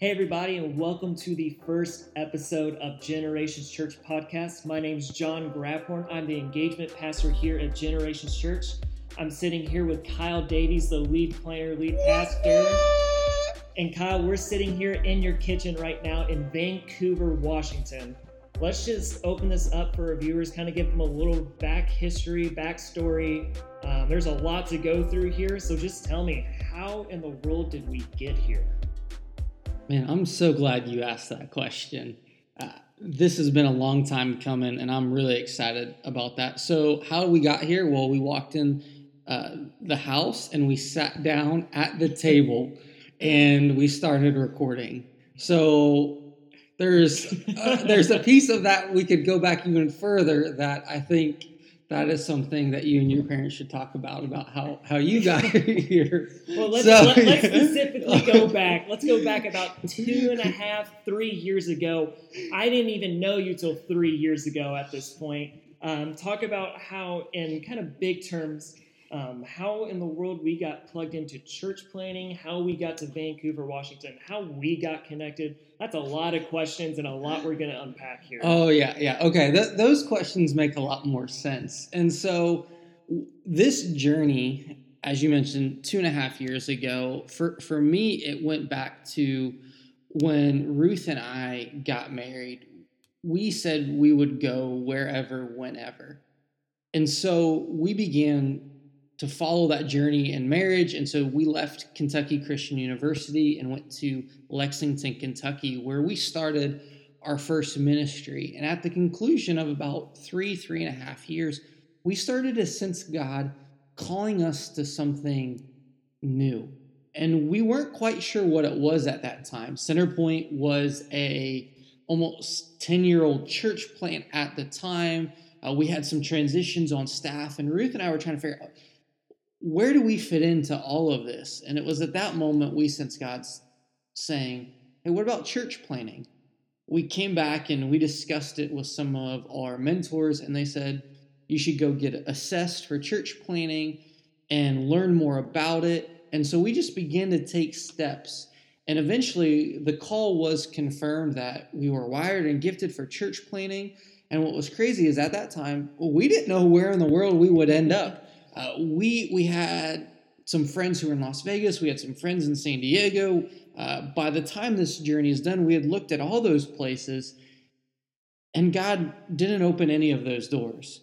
Hey, everybody, and welcome to the first episode of Generations Church podcast. My name is John Grabhorn. I'm the engagement pastor here at Generations Church. I'm sitting here with Kyle Davies, the lead planter, lead pastor. And Kyle, we're sitting here in your kitchen right now in Vancouver, Washington. Let's just open this up for our viewers, kind of give them a little back history, backstory. Um, there's a lot to go through here, so just tell me, how in the world did we get here? Man, I'm so glad you asked that question. Uh, this has been a long time coming, and I'm really excited about that. So, how we got here? Well, we walked in uh, the house and we sat down at the table and we started recording. So, there's uh, there's a piece of that we could go back even further that I think that is something that you and your parents should talk about about how how you got here. Well, let's so, let, us specifically go back. Let's go back about two and a half, three years ago. I didn't even know you till three years ago at this point. Um, talk about how, in kind of big terms, um, how in the world we got plugged into church planting, how we got to Vancouver, Washington, how we got connected. That's a lot of questions and a lot we're going to unpack here. Oh, yeah, yeah. Okay, Th- those questions make a lot more sense. And so, this journey, as you mentioned, two and a half years ago, for, for me, it went back to when Ruth and I got married. We said we would go wherever, whenever. And so we began to follow that journey in marriage. And so we left Kentucky Christian University and went to Lexington, Kentucky, where we started our first ministry. And at the conclusion of about three, three and a half years, we started to sense God calling us to something new. And we weren't quite sure what it was at that time. Centerpoint was a almost 10 year old church plant at the time. Uh, we had some transitions on staff, and Ruth and I were trying to figure out where do we fit into all of this? And it was at that moment we sensed God's saying, Hey, what about church planting? We came back and we discussed it with some of our mentors, and they said, You should go get assessed for church planting and learn more about it. And so we just began to take steps. And eventually, the call was confirmed that we were wired and gifted for church planting. And what was crazy is at that time, we didn't know where in the world we would end up. Uh, we we had some friends who were in Las Vegas. We had some friends in San Diego. Uh, by the time this journey is done, we had looked at all those places, and God didn't open any of those doors.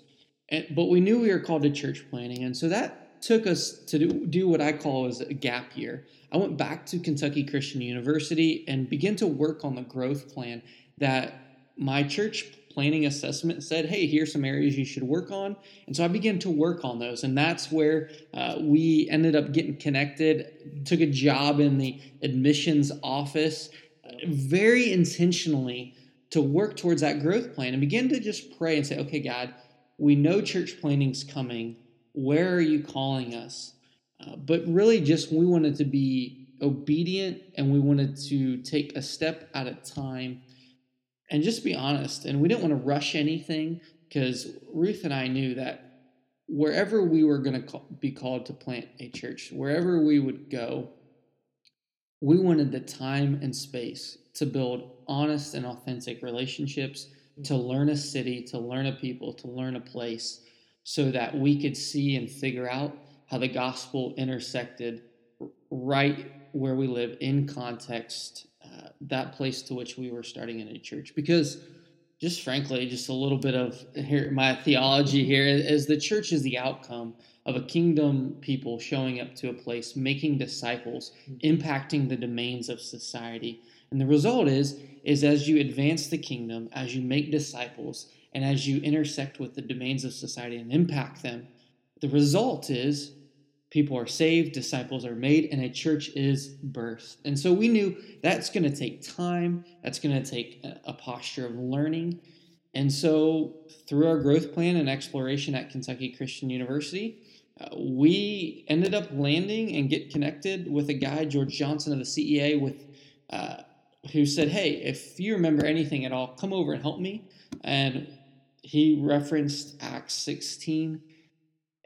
And, but we knew we were called to church planting, and so that took us to do, do what I call as a gap year. I went back to Kentucky Christian University and began to work on the growth plan that my church planting assessment said, hey, here's some areas you should work on. And so I began to work on those. And that's where uh, we ended up getting connected, took a job in the admissions office uh, very intentionally to work towards that growth plan and begin to just pray and say, okay, God, we know church planting's coming. Where are you calling us? Uh, but really, just we wanted to be obedient and we wanted to take a step at a time and just be honest. And we didn't want to rush anything because Ruth and I knew that wherever we were going to be called to plant a church, wherever we would go, we wanted the time and space to build honest and authentic relationships, to mm-hmm. learn a city, to learn a people, to learn a place, so that we could see and figure out how the gospel intersected right where we live in context Uh, that place to which we were starting in a new church. Because just frankly just a little bit of here my theology here is the church is the outcome of a kingdom people showing up to a place making disciples mm-hmm. impacting the domains of society. And the result is is as you advance the kingdom as you make disciples and as you intersect with the domains of society and impact them the result is people are saved, disciples are made, and a church is birthed. And so we knew that's going to take time, that's going to take a posture of learning. And so through our growth plan and exploration at Kentucky Christian University, uh, we ended up landing and get connected with a guy, George Johnson of the CEA, with uh, who said, "Hey, if you remember anything at all, come over and help me." And he referenced Acts 16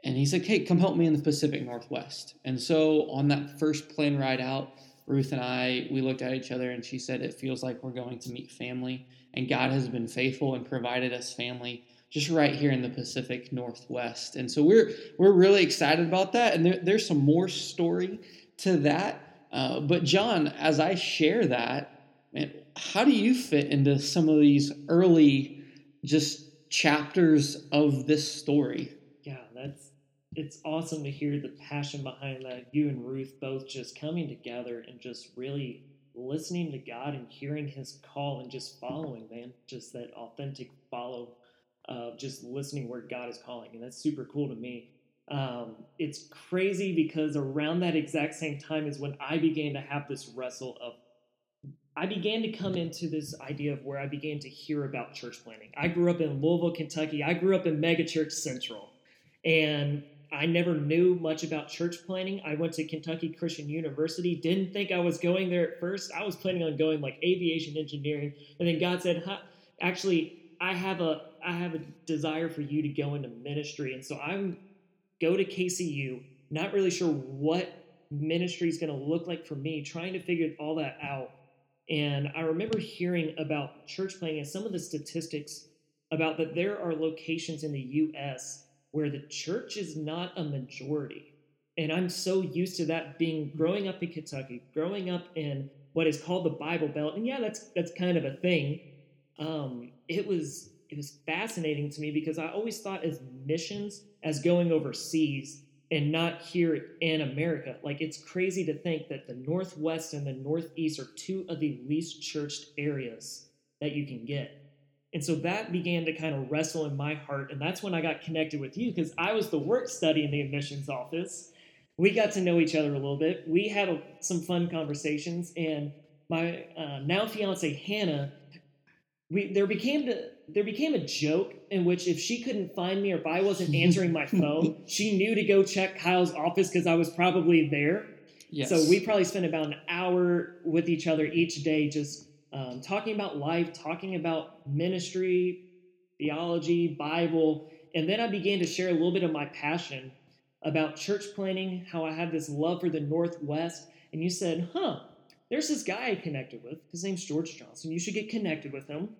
and he's like, hey, come help me in the Pacific Northwest. And so on that first plane ride out, Ruth and I, we looked at each other and she said, It feels like we're going to meet family. And God has been faithful and provided us family just right here in the Pacific Northwest. And so we're we're really excited about that. And there, there's some more story to that. Uh, but John, as I share that, man, how do you fit into some of these early just chapters of this story? It's awesome to hear the passion behind that. You and Ruth both just coming together and just really listening to God and hearing His call and just following, man. Just that authentic follow of just listening where God is calling, and that's super cool to me. Um, it's crazy because around that exact same time is when I began to have this wrestle of I began to come into this idea of where I began to hear about church planting. I grew up in Louisville, Kentucky. I grew up in Megachurch Central. And I never knew much about church planting. I went to Kentucky Christian University. Didn't think I was going there at first. I was planning on going like aviation engineering, and then God said, huh, "Actually, I have a I have a desire for you to go into ministry." And so I'm go to KCU, not really sure what ministry is going to look like for me, trying to figure all that out. And I remember hearing about church planning and some of the statistics about that there are locations in the U.S where the church is not a majority. And I'm so used to that being growing up in Kentucky, growing up in what is called the Bible Belt, and yeah, that's that's kind of a thing. Um, it was it was fascinating to me because I always thought as missions as going overseas and not here in America. Like it's crazy to think that the Northwest and the Northeast are two of the least churched areas that you can get. And so that began to kind of wrestle in my heart. And that's when I got connected with you because I was the work study in the admissions office. We got to know each other a little bit. We had a, some fun conversations. And my uh, now fiance, Hannah, we, there became to, there became a joke in which if she couldn't find me or if I wasn't answering my phone, she knew to go check Kyle's office because I was probably there. Yes. So we probably spent about an hour with each other each day just um, talking about life, talking about ministry, theology, Bible. And then I began to share a little bit of my passion about church planting, how I had this love for the Northwest. And you said, huh, there's this guy I connected with. His name's George Johnson. You should get connected with him.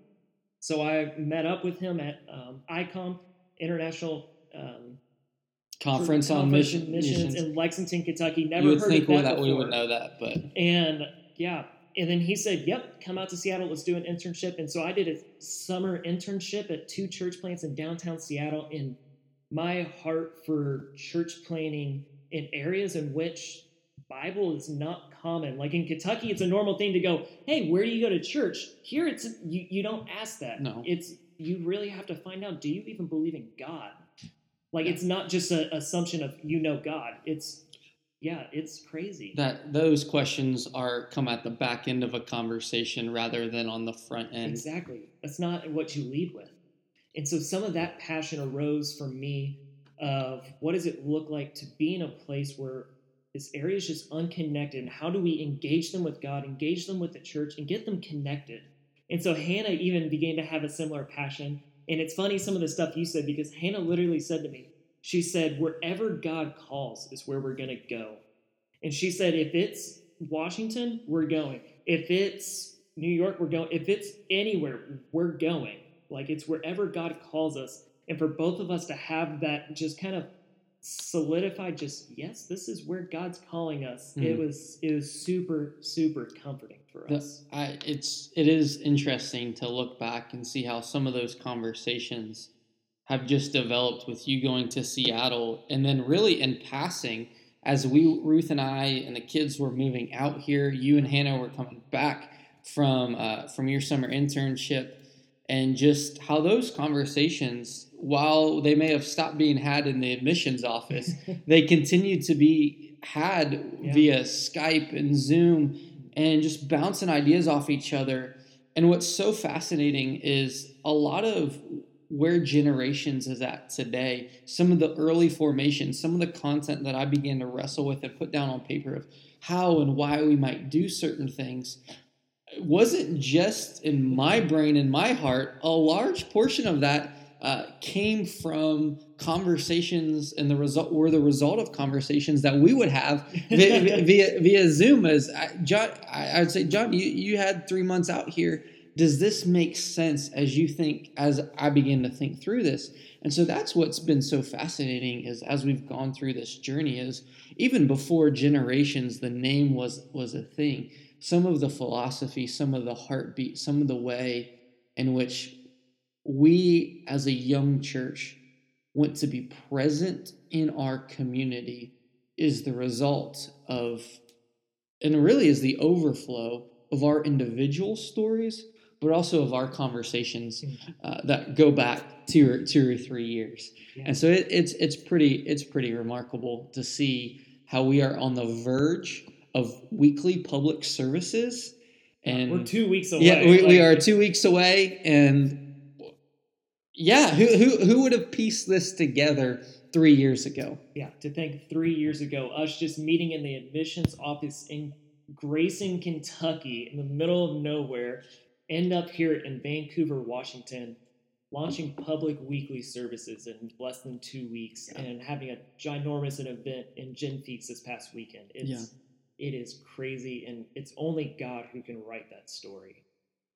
So I met up with him at um, ICOM, International um, Conference on Mission, missions, missions, in Lexington, Kentucky. Never you would heard think of that, that we would know that, but and yeah, and then he said, "Yep, come out to Seattle. Let's do an internship." And so I did a summer internship at two church plants in downtown Seattle. And my heart for church planting in areas in which Bible is not common. Like in Kentucky, it's a normal thing to go, "Hey, where do you go to church?" Here, it's you. You don't ask that. No, it's you really have to find out. Do you even believe in God? Like it's not just an assumption of you know God. It's yeah, it's crazy. That those questions are come at the back end of a conversation rather than on the front end. Exactly. That's not what you lead with. And so some of that passion arose from me of what does it look like to be in a place where this area is just unconnected and how do we engage them with God, engage them with the church and get them connected. And so Hannah even began to have a similar passion. And it's funny some of the stuff you said because Hannah literally said to me, she said, wherever God calls is where we're going to go. And she said, if it's Washington, we're going. If it's New York, we're going. If it's anywhere, we're going. Like it's wherever God calls us. And for both of us to have that just kind of solidified, just yes, this is where God's calling us. Mm. It was it was super super comforting for us. The, I, it's it is interesting to look back and see how some of those conversations have just developed with you going to Seattle and then really in passing as we Ruth and I and the kids were moving out here, you and Hannah were coming back from uh, from your summer internship, and just how those conversations, while they may have stopped being had in the admissions office, they continue to be had yeah. via Skype and Zoom, and just bouncing ideas off each other. And what's so fascinating is a lot of where generations is at today some of the early formations some of the content that i began to wrestle with and put down on paper of how and why we might do certain things wasn't just in my brain and my heart a large portion of that uh, came from conversations and the result were the result of conversations that we would have via, via, via Zoom. As I, John, I, would say, John, you, you had three months out here. Does this make sense as you think, as I begin to think through this? And so that's what's been so fascinating is as we've gone through this journey is even before generations, the name was was a thing. Some of the philosophy, some of the heartbeat, some of the way in which we as a young church want to be present in our community is the result of, and really is the overflow of our individual stories, but also of our conversations mm-hmm. uh, that go back two or two or three years. Yeah. And so it, it's it's pretty it's pretty remarkable to see how we are on the verge of weekly public services. And we're two weeks away. Yeah, we, like, we are two weeks away, and yeah, who, who, who would have pieced this together three years ago? Yeah, to think three years ago, us just meeting in the admissions office in Grayson, Kentucky, in the middle of nowhere, end up here in Vancouver, Washington, launching public weekly services in less than two weeks yeah. and having a ginormous event in Gen Feats this past weekend. It's, yeah. It is crazy, and it's only God who can write that story.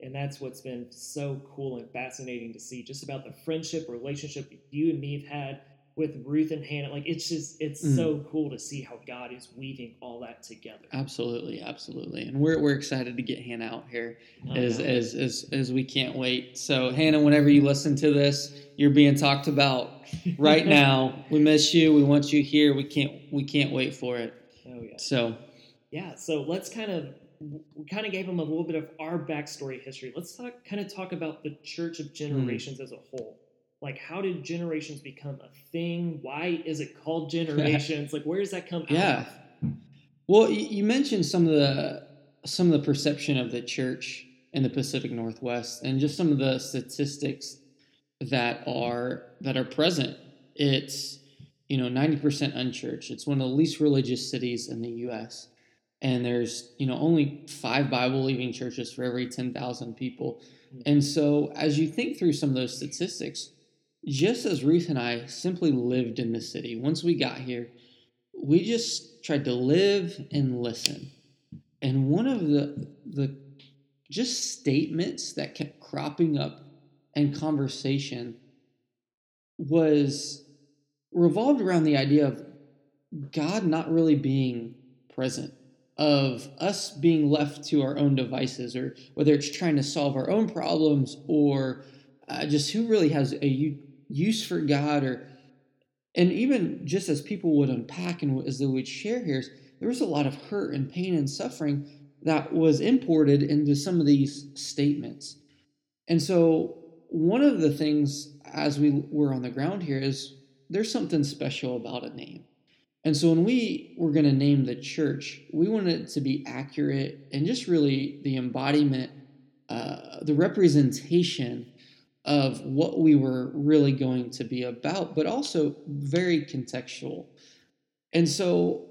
And that's what's been so cool and fascinating to see just about the friendship, relationship you and me have had with Ruth and Hannah. Like it's just it's mm. so cool to see how God is weaving all that together. Absolutely, absolutely. And we're we're excited to get Hannah out here as as, as as we can't wait. So Hannah, whenever you listen to this, you're being talked about right now. We miss you. We want you here. We can't we can't wait for it. Oh yeah. So yeah, so let's kind of we kind of gave them a little bit of our backstory history. Let's talk, kind of talk about the Church of hmm. Generations mm. as a whole. Like, how did generations become a thing? Why is it called generations? like, where does that come yeah. Of? Well, you mentioned some of the some of the perception of the church in the Pacific Northwest, and just some of the statistics that are that are present. It's you know 90% unchurched. It's one of the least religious cities in the U.S and there's you know only five bible believing churches for every 10,000 people mm-hmm. and so as you think through some of those statistics just as ruth and i simply lived in the city once we got here we just tried to live and listen. And one of the the just statements that kept cropping up in conversation was revolved around the idea of god not really being present of us being left to our own devices, or whether it's trying to solve our own problems, or uh, just who really has a use for God, or and even just as people would unpack and as they would share here, there was a lot of hurt and pain and suffering that was imported into some of these statements. And so, one of the things as we were on the ground here is there's something special about a name. And so when we were going to name the church, we wanted it to be accurate and just really the embodiment, uh, the representation of what we were really going to be about, but also very contextual. And so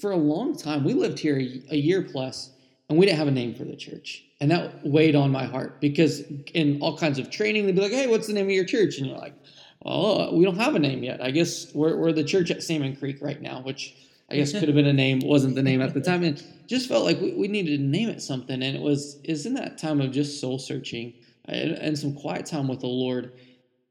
for a long time, we lived here a year plus, and we didn't have a name for the church. And that weighed on my heart because in all kinds of training, they'd be like, hey, what's the name of your church? And you're like, well, we don't have a name yet. I guess we're, we're the church at Salmon Creek right now, which I guess could have been a name, wasn't the name at the time, and just felt like we, we needed to name it something. And it was is in that time of just soul searching and, and some quiet time with the Lord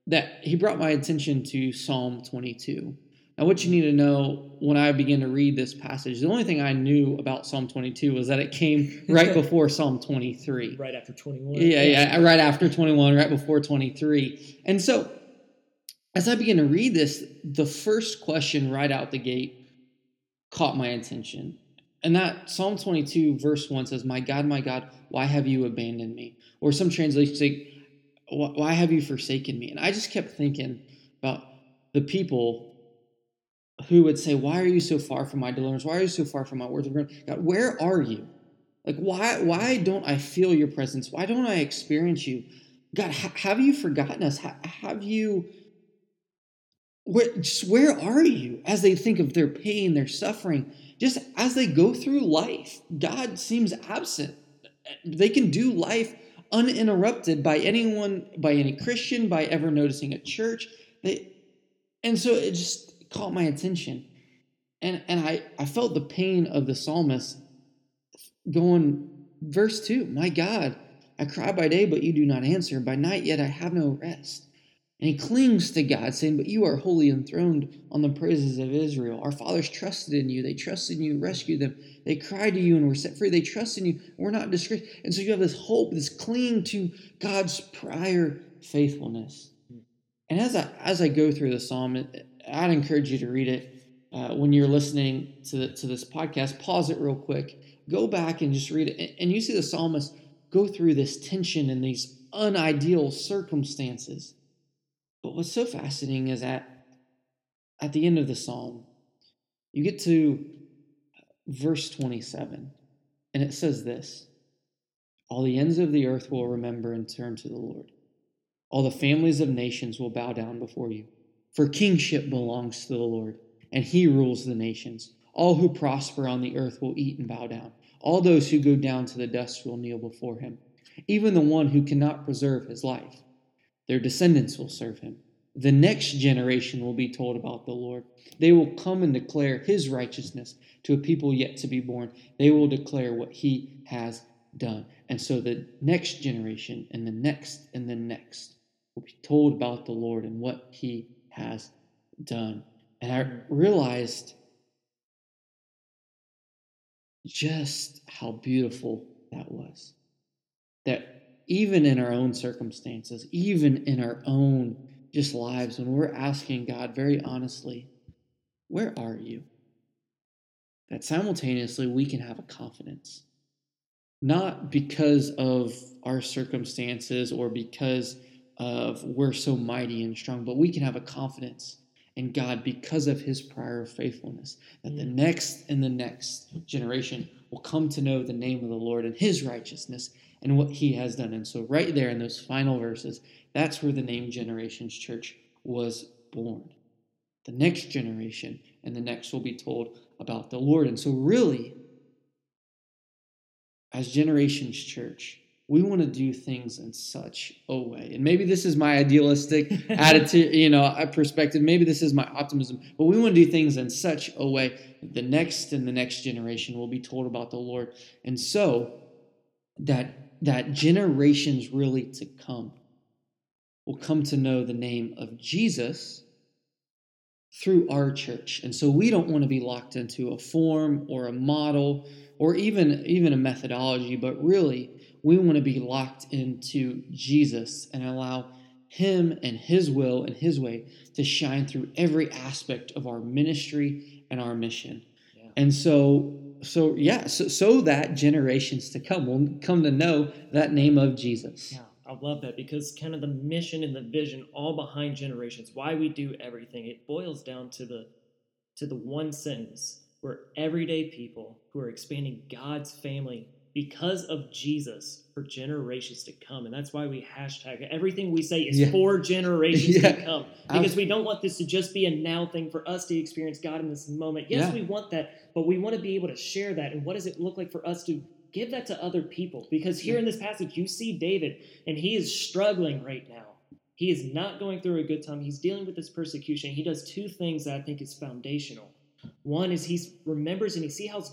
that He brought my attention to Psalm 22. Now, what you need to know when I began to read this passage, the only thing I knew about Psalm 22 was that it came right before Psalm 23. Right after 21. Yeah, yeah, right after 21, right before 23. And so as I began to read this, the first question right out the gate caught my attention. And that Psalm 22, verse 1 says, My God, my God, why have you abandoned me? Or some translations say, Why have you forsaken me? And I just kept thinking about the people who would say, Why are you so far from my deliverance? Why are you so far from my words of God, where are you? Like, why, why don't I feel your presence? Why don't I experience you? God, ha- have you forgotten us? Ha- have you where, just where are you as they think of their pain, their suffering, just as they go through life? God seems absent. They can do life uninterrupted by anyone, by any Christian, by ever noticing a church. They, and so it just caught my attention. And and I, I felt the pain of the psalmist going verse 2 my god i cry by day but you do not answer by night yet i have no rest and he clings to god saying but you are holy enthroned on the praises of israel. Our fathers trusted in you. They trusted in you rescued them. They cried to you and were set free. They trusted in you We're not disgraced and so you have this hope this clinging to god's prior faithfulness. And as i as i go through the psalm i'd encourage you to read it uh, when you're listening to, the, to this podcast. Pause it real quick. Go back and just read it. And you see the psalmist go through this tension and these unideal circumstances. But what's so fascinating is that at the end of the psalm, you get to verse 27, and it says this All the ends of the earth will remember and turn to the Lord. All the families of nations will bow down before you. For kingship belongs to the Lord, and he rules the nations. All who prosper on the earth will eat and bow down. All those who go down to the dust will kneel before him, even the one who cannot preserve his life. Their descendants will serve him. The next generation will be told about the Lord. They will come and declare his righteousness to a people yet to be born. They will declare what he has done. And so the next generation and the next and the next will be told about the Lord and what he has done. And I realized just how beautiful that was. That even in our own circumstances, even in our own just lives, when we're asking God very honestly, where are you? That simultaneously we can have a confidence. Not because of our circumstances or because of we're so mighty and strong, but we can have a confidence in God because of his prior faithfulness, that the next and the next generation will come to know the name of the Lord and his righteousness and what he has done. And so, right there in those final verses, that's where the name Generations Church was born. The next generation and the next will be told about the Lord. And so, really, as Generations Church, we want to do things in such a way. And maybe this is my idealistic attitude, you know, uh, perspective. Maybe this is my optimism, but we want to do things in such a way that the next and the next generation will be told about the Lord. And so that that generations really to come will come to know the name of Jesus through our church. And so we don't want to be locked into a form or a model or even even a methodology, but really we want to be locked into Jesus and allow Him and His will and His way to shine through every aspect of our ministry and our mission. Yeah. And so, so yeah, so, so that generations to come will come to know that name of Jesus. Yeah. I love that because kind of the mission and the vision all behind generations, why we do everything, it boils down to the to the one sentence where everyday people who are expanding God's family because of Jesus for generations to come. And that's why we hashtag everything we say is yeah. for generations yeah. to come. Because we don't want this to just be a now thing for us to experience God in this moment. Yes, yeah. we want that, but we want to be able to share that. And what does it look like for us to give that to other people? Because here in this passage, you see David, and he is struggling right now. He is not going through a good time. He's dealing with this persecution. He does two things that I think is foundational. One is he remembers and he sees how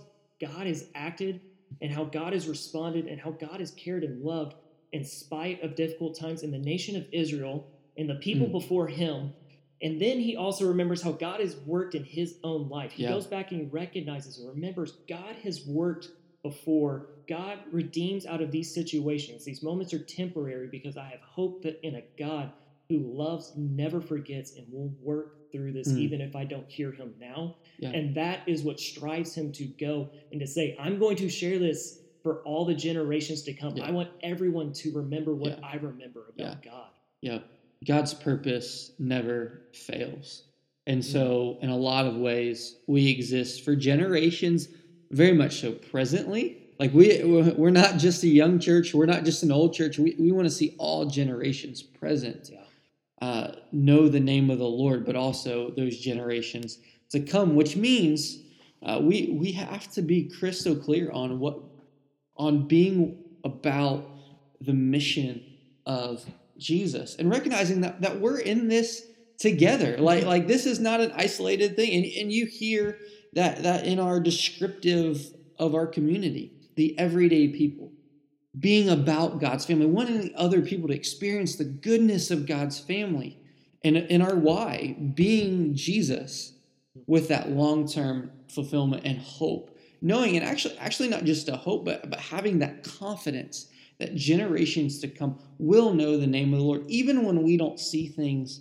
God has acted and how God has responded and how God has cared and loved in spite of difficult times in the nation of Israel and the people mm. before him. And then he also remembers how God has worked in his own life. He yeah. goes back and he recognizes and remembers God has worked before. God redeems out of these situations. These moments are temporary because I have hope that in a God who loves, never forgets, and will work through this, mm. even if I don't hear him now. Yeah. And that is what strives him to go and to say, I'm going to share this for all the generations to come. Yeah. I want everyone to remember what yeah. I remember about God. Yeah. God's purpose never fails. And so, in a lot of ways, we exist for generations, very much so presently. Like, we, we're not just a young church, we're not just an old church. We, we want to see all generations present. Yeah uh, know the name of the Lord, but also those generations to come, which means uh, we we have to be crystal clear on what on being about the mission of Jesus and recognizing that that we're in this together. Like like this is not an isolated thing. And, and you hear that that in our descriptive of our community, the everyday people being about God's family, wanting other people to experience the goodness of God's family, and in our why being Jesus with that long-term fulfillment and hope. Knowing and actually actually not just a hope but, but having that confidence that generations to come will know the name of the lord even when we don't see things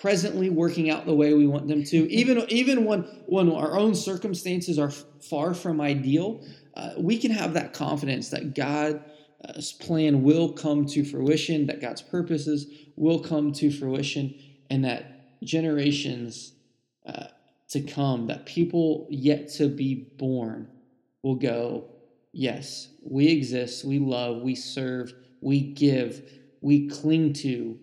presently working out the way we want them to. Even even when when our own circumstances are far from ideal uh, we can have that confidence that god's plan will come to fruition that god's purposes will come to fruition and that generations uh, to come, that people yet to be born will go, Yes, we exist, we love, we serve, we give, we cling to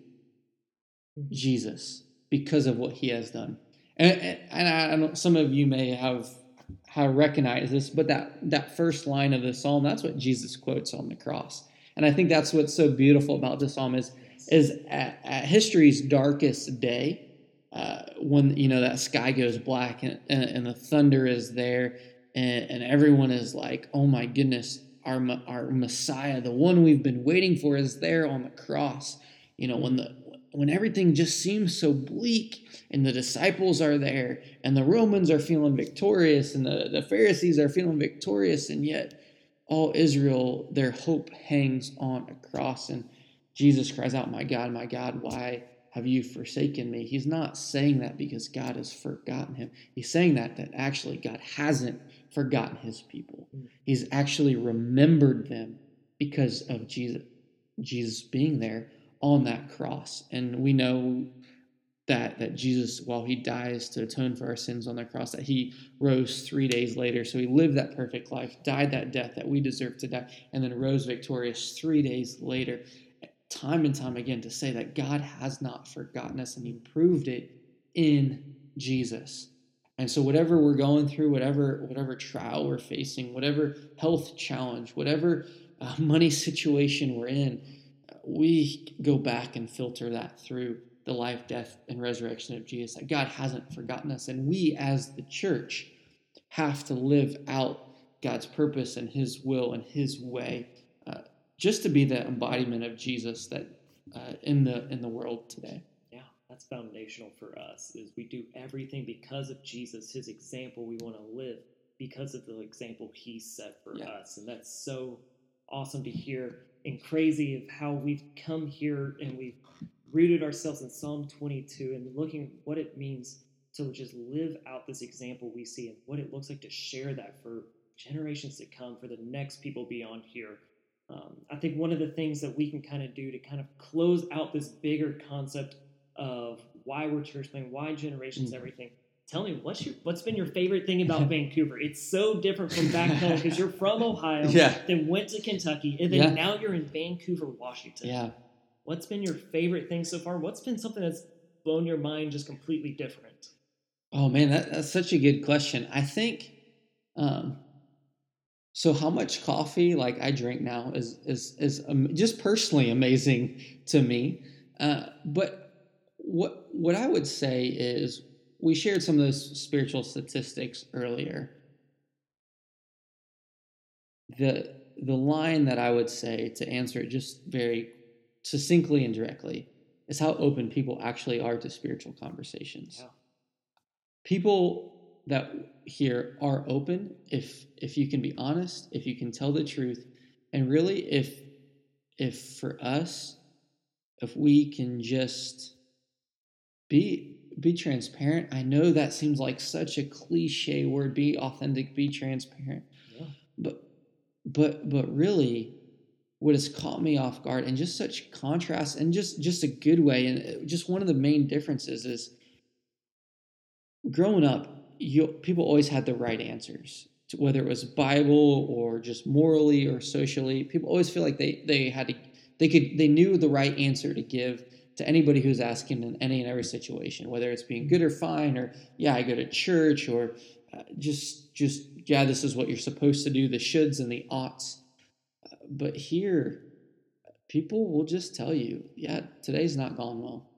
Jesus because of what he has done. And, and I, know some of you may have have recognized this, but that that first line of the psalm, that's what Jesus quotes on the cross. And I think that's what's so beautiful about this psalm is is at, at history's darkest day, uh, when you know that sky goes black and, and, and the thunder is there and, and, everyone is like oh my goodness our, our messiah the one we've been waiting for is there on the cross you know when the when everything just seems so bleak and the disciples are there and the romans are feeling victorious and the, the pharisees are feeling victorious and yet all israel their hope hangs on a cross and jesus cries out my god my god why have you forsaken me? He's not saying that because God has forgotten him. He's saying that that actually God hasn't forgotten his people. He's actually remembered them because of Jesus Jesus being there on that cross. And we know that that Jesus while he dies to atone for our sins on the cross that he rose 3 days later. So he lived that perfect life, died that death that we deserve to die and then rose victorious 3 days later time and time again to say that God has not forgotten us and He proved it in Jesus. And so whatever we're going through, whatever whatever trial we're facing, whatever health challenge, whatever uh, money situation we're in, we go back and filter that through the life, death, and resurrection of Jesus. That God hasn't forgotten us, and we as the church have to live out God's purpose and His will and His way just to be the embodiment of Jesus that uh, in the in the world today. Yeah, that's foundational for us. Is we do everything because of Jesus, His example. We want to live because of the example He set for yeah. us, and that's so awesome to hear and crazy of how we've come here and we've rooted ourselves in Psalm 22 and looking at what it means to just live out this example we see and what it looks like to share that for generations to come, for the next people beyond here um, I think one of the things that we can kind of do to kind of close out this bigger concept of why we're church playing, why generations, mm. everything. Tell me what's your what's been your favorite thing about Vancouver? It's so different from back home because you're from Ohio, yeah. then went to Kentucky, and then yeah. now you're in Vancouver, Washington. Yeah. What's been your favorite thing so far? What's been something that's blown your mind just completely different? Oh man, that, that's such a good question. I think um, so how much coffee like I drink now is is is um, just personally amazing to me. Uh, but what what I would say is we shared some of those spiritual statistics earlier. The the line that I would say to answer it just very succinctly and directly is how open people actually are to spiritual conversations. Yeah. People that here are open if if you can be honest if you can tell the truth and really if if for us if we can just be be transparent i know that seems like such a cliche word be authentic be transparent yeah. but but but really what has caught me off guard and just such contrast and just just a good way and uh, just one of the main differences is growing up you, people always had the right answers, whether it was Bible or just morally or socially. People always feel like they they had to they could they knew the right answer to give to anybody who's asking in any and every situation, whether it's being good or fine, or yeah, I go to church, or uh, just just yeah, this is what you're supposed to do, the shoulds and the oughts. Uh, but here, people will just tell you, yeah, today's not gone well.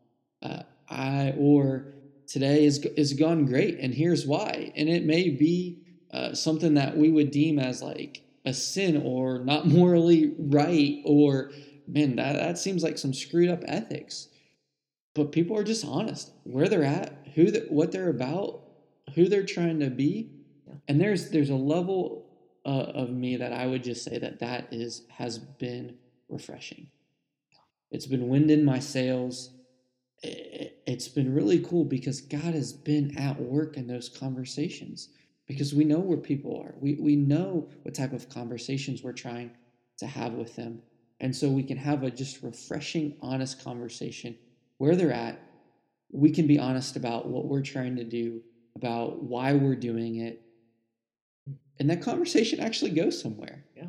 Uh, I or today is is gone great, and here's why. And it may be uh, something that we would deem as like a sin or not morally right, or man, that that seems like some screwed up ethics. But people are just honest where they're at, who the, what they're about, who they're trying to be, and there's there's a level uh, of me that I would just say that that is has been refreshing. It's been wind in my sails. It's been really cool because God has been at work in those conversations because we know where people are. We, we know what type of conversations we're trying to have with them. And so we can have a just refreshing, honest conversation where they're at. We can be honest about what we're trying to do, about why we're doing it. Mm. And that conversation actually goes somewhere. Yeah.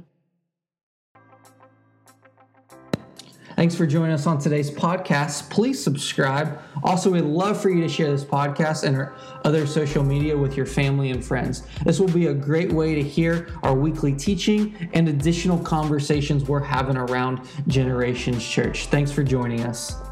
Thanks for joining us on today's podcast. Please subscribe. Also, we'd love for you to share this podcast and our other social media with your family and friends. This will be a great way to hear our weekly teaching and additional conversations we're having around Generations Church. Thanks for joining us.